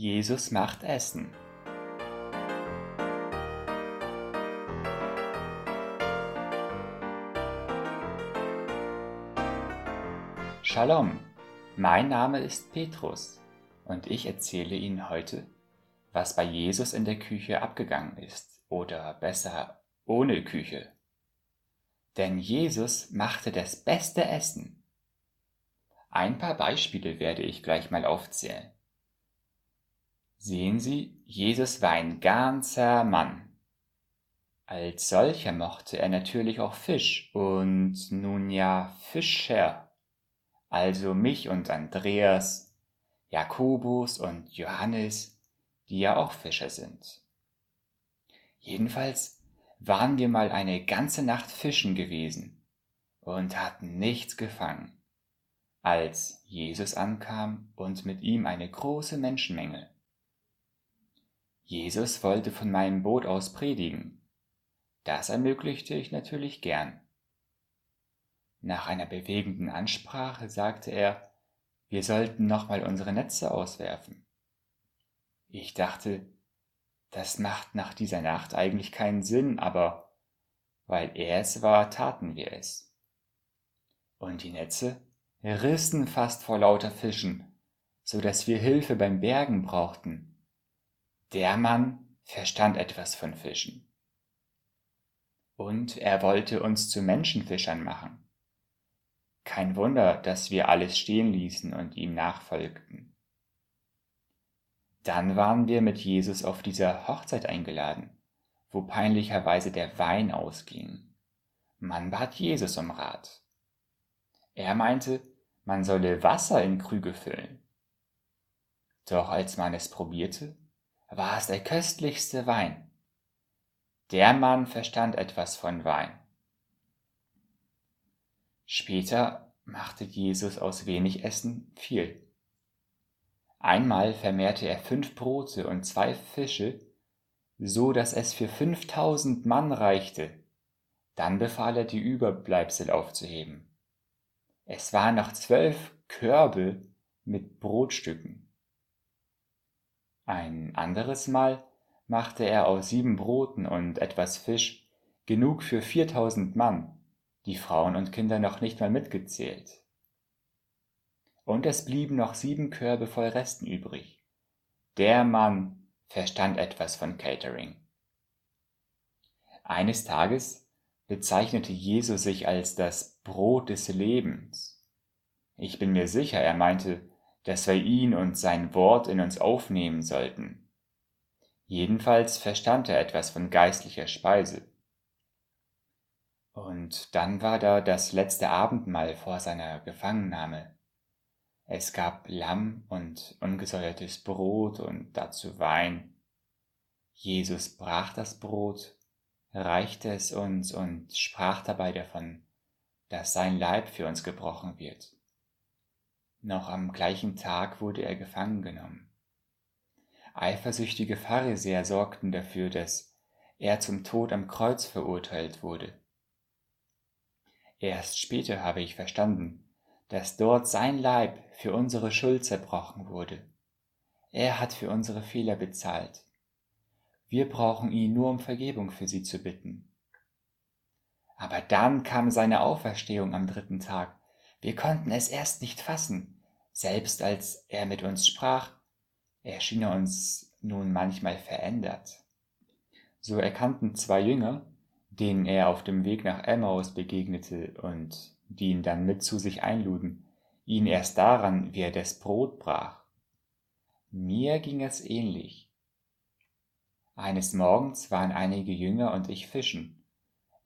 Jesus macht Essen. Shalom, mein Name ist Petrus und ich erzähle Ihnen heute, was bei Jesus in der Küche abgegangen ist oder besser ohne Küche. Denn Jesus machte das beste Essen. Ein paar Beispiele werde ich gleich mal aufzählen. Sehen Sie, Jesus war ein ganzer Mann. Als solcher mochte er natürlich auch Fisch und nun ja Fischer, also mich und Andreas, Jakobus und Johannes, die ja auch Fischer sind. Jedenfalls waren wir mal eine ganze Nacht fischen gewesen und hatten nichts gefangen, als Jesus ankam und mit ihm eine große Menschenmenge. Jesus wollte von meinem Boot aus predigen. Das ermöglichte ich natürlich gern. Nach einer bewegenden Ansprache sagte er, wir sollten nochmal unsere Netze auswerfen. Ich dachte, das macht nach dieser Nacht eigentlich keinen Sinn, aber weil er es war, taten wir es. Und die Netze rissen fast vor lauter Fischen, so dass wir Hilfe beim Bergen brauchten. Der Mann verstand etwas von Fischen. Und er wollte uns zu Menschenfischern machen. Kein Wunder, dass wir alles stehen ließen und ihm nachfolgten. Dann waren wir mit Jesus auf dieser Hochzeit eingeladen, wo peinlicherweise der Wein ausging. Man bat Jesus um Rat. Er meinte, man solle Wasser in Krüge füllen. Doch als man es probierte, war es der köstlichste Wein. Der Mann verstand etwas von Wein. Später machte Jesus aus wenig Essen viel. Einmal vermehrte er fünf Brote und zwei Fische, so dass es für fünftausend Mann reichte. Dann befahl er, die Überbleibsel aufzuheben. Es waren noch zwölf Körbe mit Brotstücken. Ein anderes Mal machte er aus sieben Broten und etwas Fisch genug für viertausend Mann, die Frauen und Kinder noch nicht mal mitgezählt. Und es blieben noch sieben Körbe voll Resten übrig. Der Mann verstand etwas von Catering. Eines Tages bezeichnete Jesus sich als das Brot des Lebens. Ich bin mir sicher, er meinte, dass wir ihn und sein Wort in uns aufnehmen sollten. Jedenfalls verstand er etwas von geistlicher Speise. Und dann war da das letzte Abendmahl vor seiner Gefangennahme. Es gab Lamm und ungesäuertes Brot und dazu Wein. Jesus brach das Brot, reichte es uns und sprach dabei davon, dass sein Leib für uns gebrochen wird. Noch am gleichen Tag wurde er gefangen genommen. Eifersüchtige Pharisäer sorgten dafür, dass er zum Tod am Kreuz verurteilt wurde. Erst später habe ich verstanden, dass dort sein Leib für unsere Schuld zerbrochen wurde. Er hat für unsere Fehler bezahlt. Wir brauchen ihn nur um Vergebung für sie zu bitten. Aber dann kam seine Auferstehung am dritten Tag wir konnten es erst nicht fassen, selbst als er mit uns sprach, erschien er uns nun manchmal verändert. So erkannten zwei Jünger, denen er auf dem Weg nach Emmaus begegnete und die ihn dann mit zu sich einluden, ihn erst daran, wie er das Brot brach. Mir ging es ähnlich. Eines Morgens waren einige Jünger und ich fischen.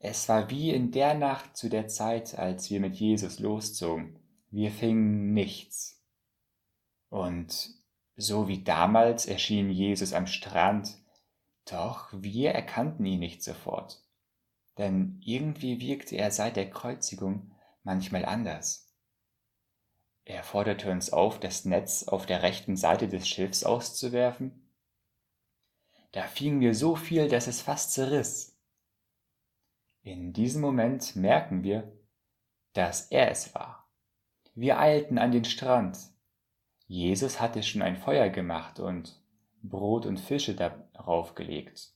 Es war wie in der Nacht zu der Zeit, als wir mit Jesus loszogen. Wir fingen nichts. Und so wie damals erschien Jesus am Strand, doch wir erkannten ihn nicht sofort. Denn irgendwie wirkte er seit der Kreuzigung manchmal anders. Er forderte uns auf, das Netz auf der rechten Seite des Schiffs auszuwerfen. Da fing mir so viel, dass es fast zerriss. In diesem Moment merken wir, dass er es war. Wir eilten an den Strand. Jesus hatte schon ein Feuer gemacht und Brot und Fische darauf gelegt.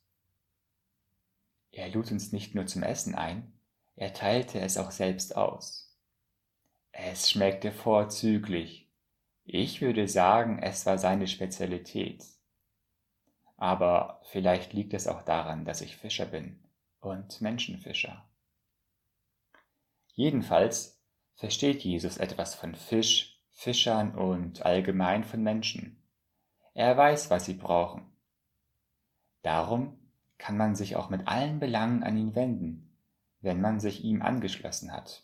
Er lud uns nicht nur zum Essen ein, er teilte es auch selbst aus. Es schmeckte vorzüglich. Ich würde sagen, es war seine Spezialität. Aber vielleicht liegt es auch daran, dass ich Fischer bin und Menschenfischer. Jedenfalls versteht Jesus etwas von Fisch, Fischern und allgemein von Menschen. Er weiß, was sie brauchen. Darum kann man sich auch mit allen Belangen an ihn wenden, wenn man sich ihm angeschlossen hat.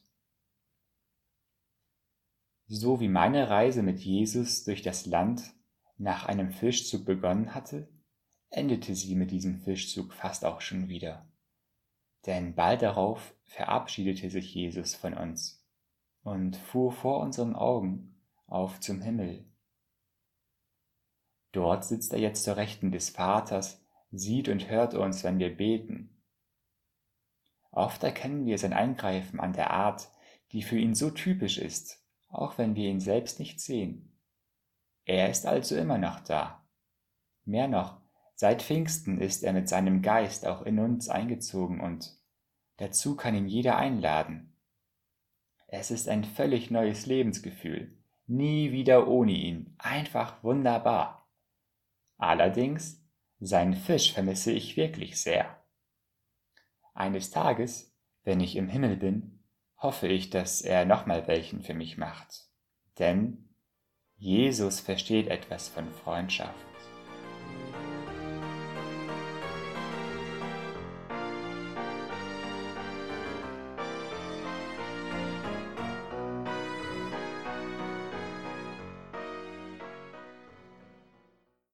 So wie meine Reise mit Jesus durch das Land nach einem Fischzug begonnen hatte, endete sie mit diesem Fischzug fast auch schon wieder. Denn bald darauf verabschiedete sich Jesus von uns und fuhr vor unseren Augen auf zum Himmel. Dort sitzt er jetzt zur Rechten des Vaters, sieht und hört uns, wenn wir beten. Oft erkennen wir sein Eingreifen an der Art, die für ihn so typisch ist, auch wenn wir ihn selbst nicht sehen. Er ist also immer noch da. Mehr noch, seit Pfingsten ist er mit seinem Geist auch in uns eingezogen und dazu kann ihn jeder einladen. Es ist ein völlig neues Lebensgefühl, nie wieder ohne ihn, einfach wunderbar. Allerdings, seinen Fisch vermisse ich wirklich sehr. Eines Tages, wenn ich im Himmel bin, hoffe ich, dass er nochmal welchen für mich macht. Denn Jesus versteht etwas von Freundschaft.